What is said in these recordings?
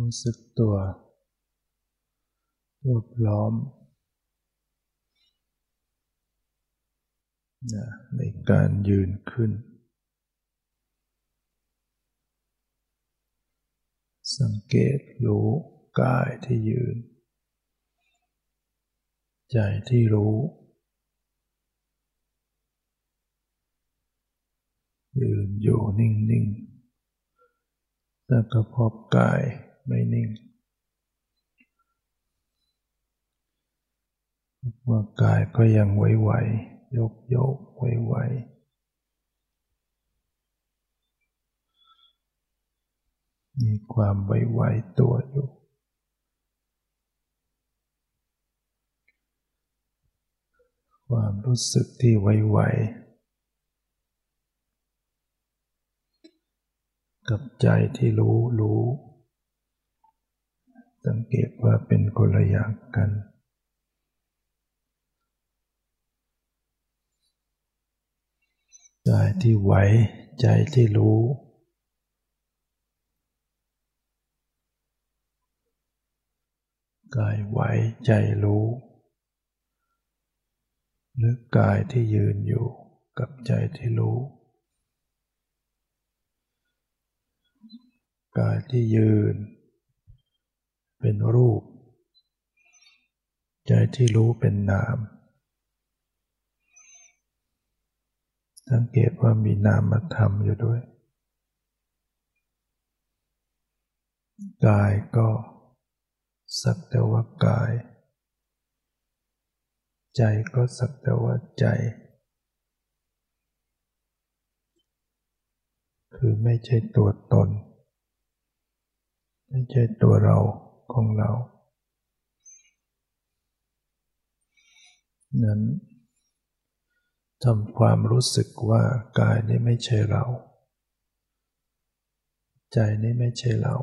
รู้สึกตัวรวบล้อมในการยืนขึ้น สังเกตรู้กายที่ยืน ใจที่รู้ ยืนอยู่นิ่งๆแล้วก็พบกาย ไม่นิ่ง ว่ากายก็ยังไหวๆยกโยกไหวๆมีความไหวๆตัวอยู่ ความรู้สึกที่ไหวๆกับใจที่รู้รู้ สังเกตว่าเป็นคนละอย่างกัน กายที่ไหวใจที่รู้ กายไหวใจรู้ หรือกายที่ยืนอยู่กับใจที่รู้ กายที่ยืน เป็นรูป ใจที่รู้เป็นนาม สังเกตว่ามีนามธรรมอยู่ด้วย กายก็สักแต่ว่ากาย ใจก็สักแต่ว่าใจ คือไม่ใช่ตัวตน ไม่ใช่ตัวเรา ของเรานั้นทำความรู้สึกว่ากายนี้ไม่ใช่เรา ใจนี้ไม่ใช่เรา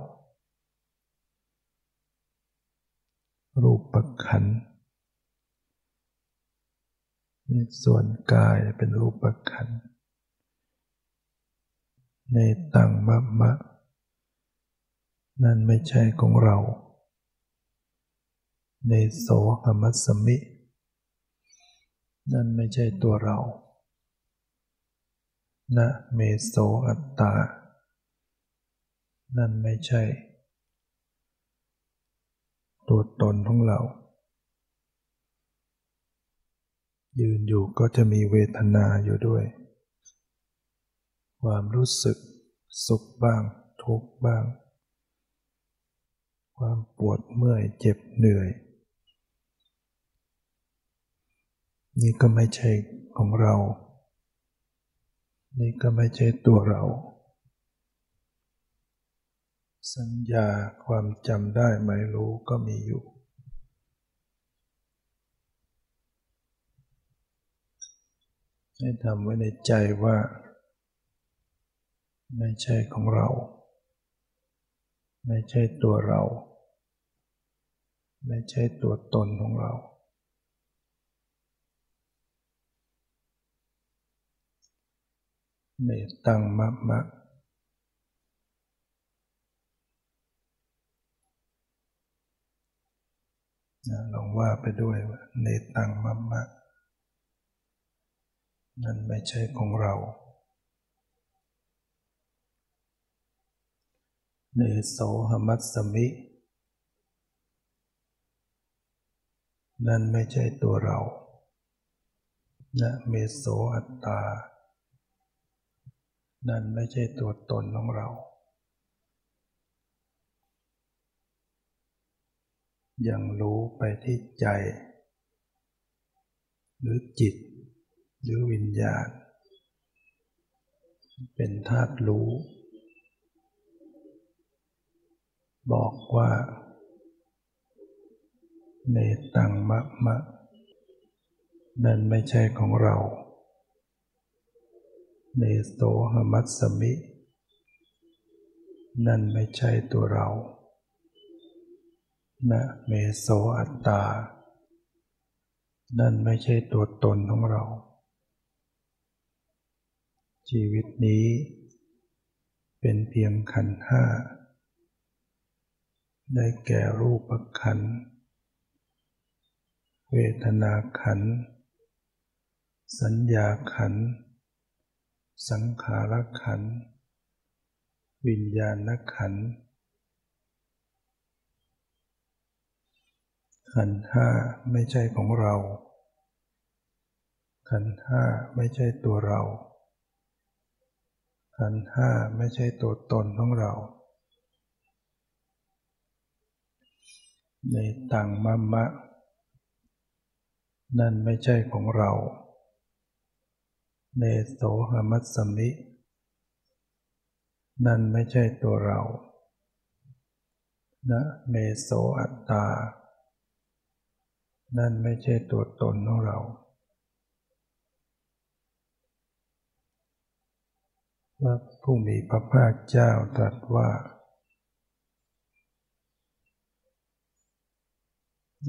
รูปปักขันส่วนกายเป็นรูปปักขันในตังมะมะ นั่นไม่ใช่ของเรา ในโสหมัสมิ นั่นไม่ใช่ตัวเรา นะเมโสอัตตา นั่นไม่ใช่ ตัวตนของเรา ยืนอยู่ก็จะมีเวทนาอยู่ด้วย ความรู้สึกสุขบ้าง ทุกข์บ้าง ความปวดเมื่อยเจ็บเหนื่อย นี่ก็ไม่ใช่ของเรา นี่ก็ไม่ใช่ตัวเรา สัญญาความจำได้ไม่รู้ก็มีอยู่ ให้ทำไว้ในใจว่า ไม่ใช่ของเรา ไม่ใช่ตัวเรา ไม่ใช่ตัวตนของเรา ในตังมะมะลองว่าไปด้วยว่าในตังมะมะ นั่นไม่ใช่ของเราในโสหมัสมิ นั่นไม่ใช่ตัวเรานะเมโสอัตตา นั่นไม่ใช่ตัวตนของเรา ยังรู้ไปที่ใจ หรือจิต หรือวิญญาณ เป็นธาตุรู้ บอกว่าในตังมะมะ นั่นไม่ใช่ของเรา เนโสหมัสมิ นั่นไม่ใช่ตัวเรา นะเมโสอัตตา นั่นไม่ใช่ตัวตนของเรา ชีวิตนี้ เป็นเพียงขันห้า ได้แก่รูปขันธ์เวทนาขันธ์สัญญาขันธ์ สังขารขันธ์วิญญาณขันธ์ขันธ์ห้าไม่ใช่ของเรา ขันธ์ห้าไม่ใช่ตัวเรา ขันธ์ห้าไม่ใช่ตัวตนของเรา ในตังมะมะ นั่นไม่ใช่ของเรา เนโสหมัสมิ นั่นไม่ใช่ตัวเรา นะเมโสอัตตา นั่นไม่ใช่ตัวตนของเรา พระผู้มีพระภาคเจ้าตรัสว่า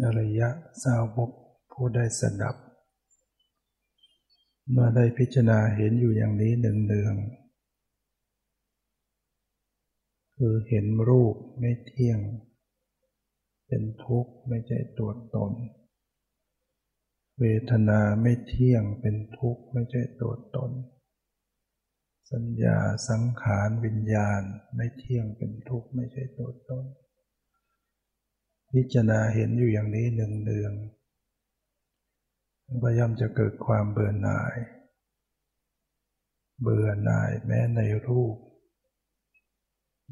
อริยะสาวกผู้ได้สดับ เมื่อได้พิจารณาเห็นอยู่อย่างนี้หนึ่งเนืองคือเห็นรูปไม่เที่ยง เป็นทุกข์ไม่ใช่ตัวตน เวทนาไม่เที่ยงเป็นทุกข์ไม่ใช่ตัวตน สัญญาสังขารวิญญาณไม่เที่ยงเป็นทุกข์ไม่ใช่ตัวตน พิจารณาเห็นอยู่อย่างนี้หนึ่งเดือง ก็ย่อมจะเกิดความเบื่อหน่าย เบื่อหน่ายแม้ในรูป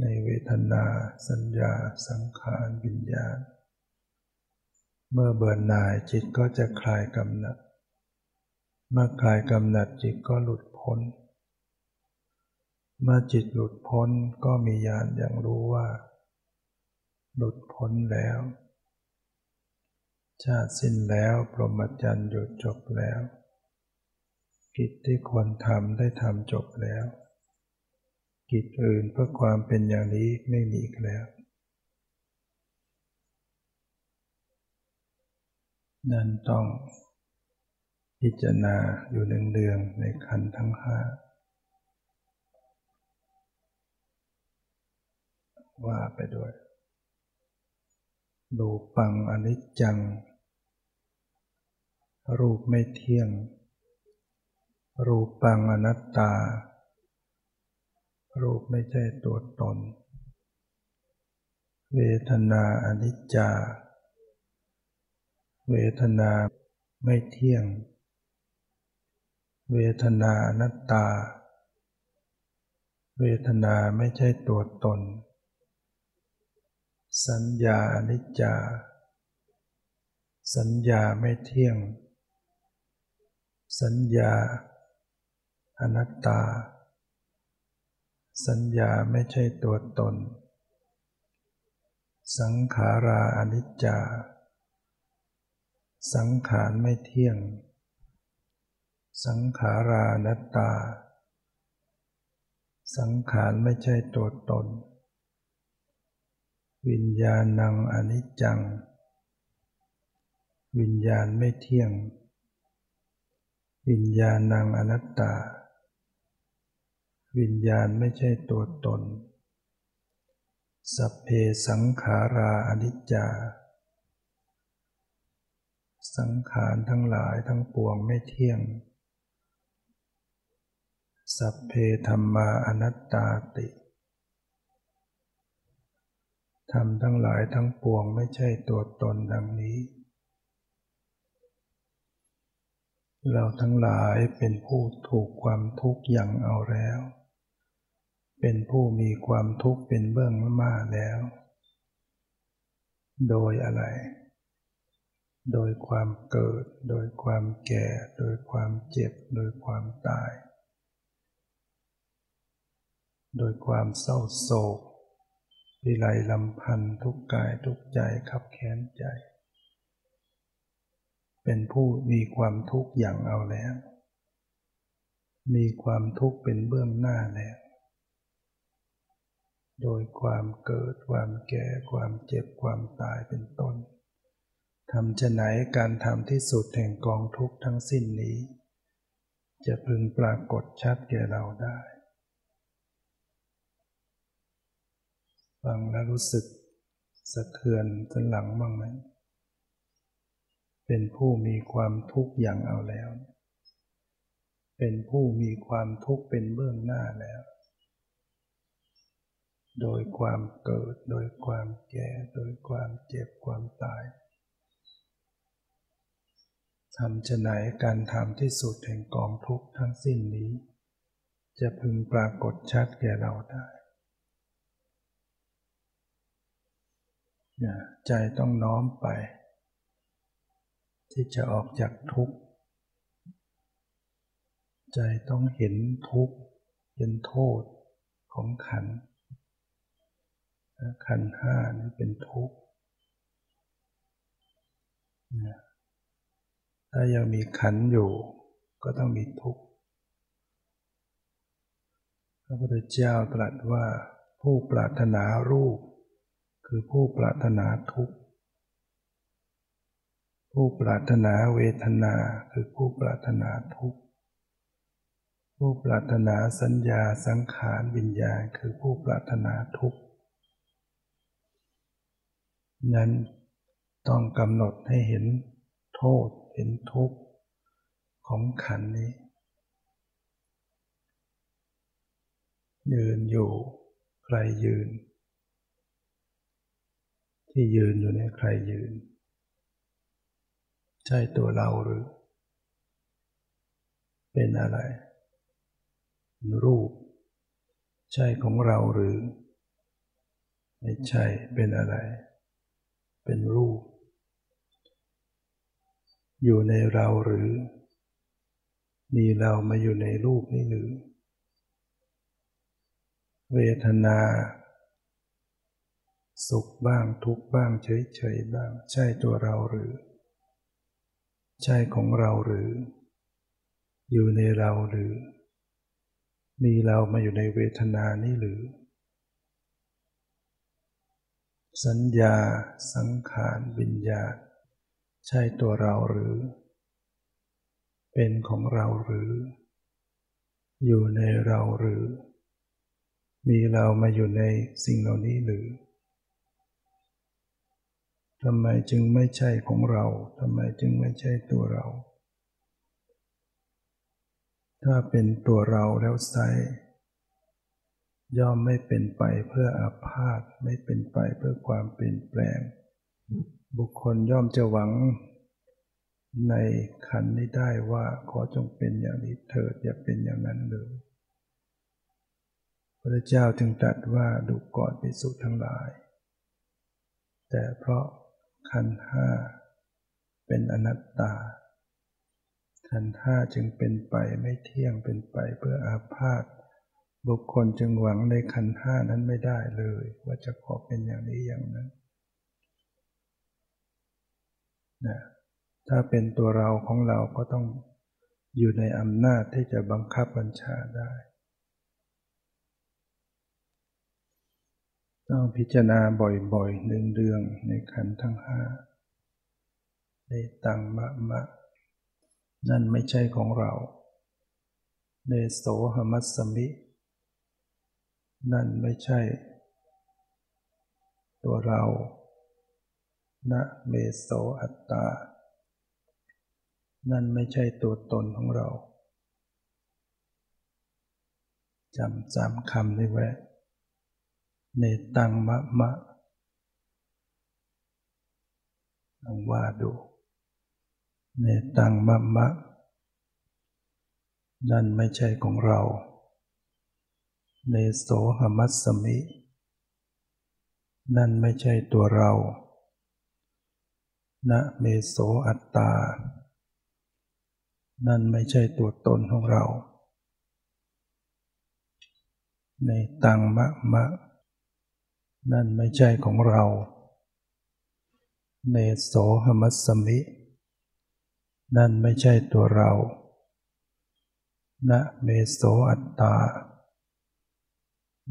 ในเวทนา สัญญา สังขารวิญญาณ เมื่อเบื่อหน่ายจิตก็จะคลายกำหนัด เมื่อคลายกำหนัดจิตก็หลุดพ้น เมื่อจิตหลุดพ้นก็มีญาณอย่างรู้ว่า หลุดพ้นแล้ว ชาติสิ้นแล้วพรมจรรย์หยุดจบแล้ว กิจที่ควรทำได้ทำจบแล้ว กิจอื่นเพื่อความเป็นอย่างนี้ไม่มีอีกแล้วนั่นต้องพิจารณาอยู่หนึ่งเดืองในขันทั้งห้าว่าไปด้วยดูปังอนิจจัง รูปไม่เที่ยง รูปปังอนัตตา รูปไม่ใช่ตัวตน เวทนาอนิจจา เวทนาไม่เที่ยง เวทนาอนัตตา เวทนาไม่ใช่ตัวตน สัญญาอนิจจาสัญญาไม่เที่ยง สัญญา อนัตตา สัญญาไม่ใช่ตัวตน สังขาราอนิจจา สังขารไม่เที่ยง สังขารานัตตา สังขารไม่ใช่ตัวตน วิญญาณังอนิจจัง วิญญาณไม่เที่ยง วิญญาณังอนัตตา วิญญาณไม่ใช่ตัวตน สัพเพสังขาราอนิจจา สังขารทั้งหลายทั้งปวงไม่เที่ยง สัพเพธรรมาอนัตตาติธรรมทั้งหลายทั้งปวงไม่ใช่ตัวตนดังนี้ เราทั้งหลายเป็นผู้ถูกความทุกข์อย่างเอาแล้ว เป็นผู้มีความทุกข์เป็นเบื้องมาแล้ว โดยอะไร โดยความเกิด โดยความแก่ โดยความเจ็บ โดยความตาย โดยความเศร้าโศกวิไลลำพันทุกกายทุกใจขับแค้นใจ เป็นผู้มีความทุกข์อย่างเอาแล้ว มีความทุกข์เป็นเบื้องหน้าแล้ว โดยความเกิดความแก่ความเจ็บความตายเป็นต้นทำจะไหนการทำที่สุดแห่งกองทุกข์ทั้งสิ้นนี้ จะพึงปรากฏชัดแก่เราได้ ฟังแล้วรู้สึกสะเทือนสันหลังบ้างไหม เป็นผู้มีความทุกข์อย่างเอาแล้ว เป็นผู้มีความทุกข์เป็นเบื้องหน้าแล้ว โดยความเกิด โดยความแก่ โดยความเจ็บความตายทำจะไหนการทำที่สุดแห่งกองทุกข์ทั้งสิ้นนี้ จะพึงปรากฏชัดแก่เราได้ใจต้องน้อมไป ที่จะออกจากทุกข์ ใจต้องเห็นทุกข์ เห็นโทษของขัน ขันห้านี่เป็นทุกข์ ถ้ายังมีขันอยู่ก็ต้องมีทุกข์ พระพุทธเจ้าตรัสว่าผู้ปรารถนารูป คือผู้ปรารถนาทุกข์ ผู้ปรารถนาเวทนาคือผู้ปรารถนาทุกข์ ผู้ปรารถนาสัญญาสังขารวิญญาณคือผู้ปรารถนาทุกข์ นั้นต้องกำหนดให้เห็นโทษเห็นทุกข์ของขันนี้ ยืนอยู่ใครยืน ที่ยืนอยู่เนี่ยใครยืน ใช่ตัวเราหรือ เป็นอะไร รูป ใช่ของเราหรือ ไม่ใช่เป็นอะไร เป็นรูป อยู่ในเราหรือ มีเรามาอยู่ในรูปนี้หรือ เวทนาสุขบ้างทุกบ้างเฉยๆบ้าง ใช่ตัวเราหรือ ใช่ของเราหรือ อยู่ในเราหรือ มีเรามาอยู่ในเวทนานี้หรือ สัญญา สังขารวิญญาณใช่ตัวเราหรือ เป็นของเราหรือ อยู่ในเราหรือ มีเรามาอยู่ในสิ่งเหล่านี้หรือ ทำไมจึงไม่ใช่ของเรา ทำไมจึงไม่ใช่ตัวเรา ถ้าเป็นตัวเราแล้วไซย่อมไม่เป็นไปเพื่ออาพาธไม่เป็นไปเพื่อความเปลี่ยนแปลง บุคคลย่อมจะหวังในขันนี้ได้ว่าขอจงเป็นอย่างนี้เถิดอย่าเป็นอย่างนั้นเลยพระเจ้าจึงตรัสว่าดูก่อนปิสุทั้งหลาย แต่เพราะ ขันห้าเป็นอนัตตา ขันห้าจึงเป็นไปไม่เที่ยงเป็นไปเพื่ออาพาธบุคคลจึงหวังในขันห้านั้นไม่ได้เลย ว่าจะขอเป็นอย่างนี้อย่างนั้นนะถ้าเป็นตัวเราของเราก็ต้องอยู่ในอำนาจที่จะบังคับบัญชาได้ ต้องพิจารณาบ่อยๆเดืองๆในขันทั้งห้าในตังมะมะ นั่นไม่ใช่ของเราเนโสหมัสสมิ นั่นไม่ใช่ ตัวเรานะเมโสอัตตา นั่นไม่ใช่ตัวตนของเราจำจำคำนี้ไว้ เนตังมะมะลองว่าดู เนตังมะมะ นั่นไม่ใช่ของเรา เนโสหมัสสมิ นั่นไม่ใช่ตัวเรานะเมโสอัตตา นั่นไม่ใช่ตัวตนของเรา ในตังมะมะ นั่นไม่ใช่ของเรา เนโสหมัสมิ นั่นไม่ใช่ตัวเรานะเมโสอัตตา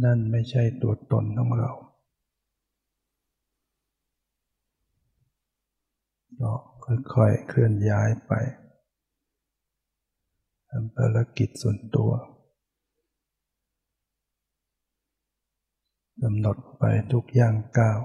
นั่นไม่ใช่ตัวตนของเราก็ค่อยๆเคลื่อนย้ายไปทำภารกิจส่วนตัว กำหนดไปทุกย่างก้าว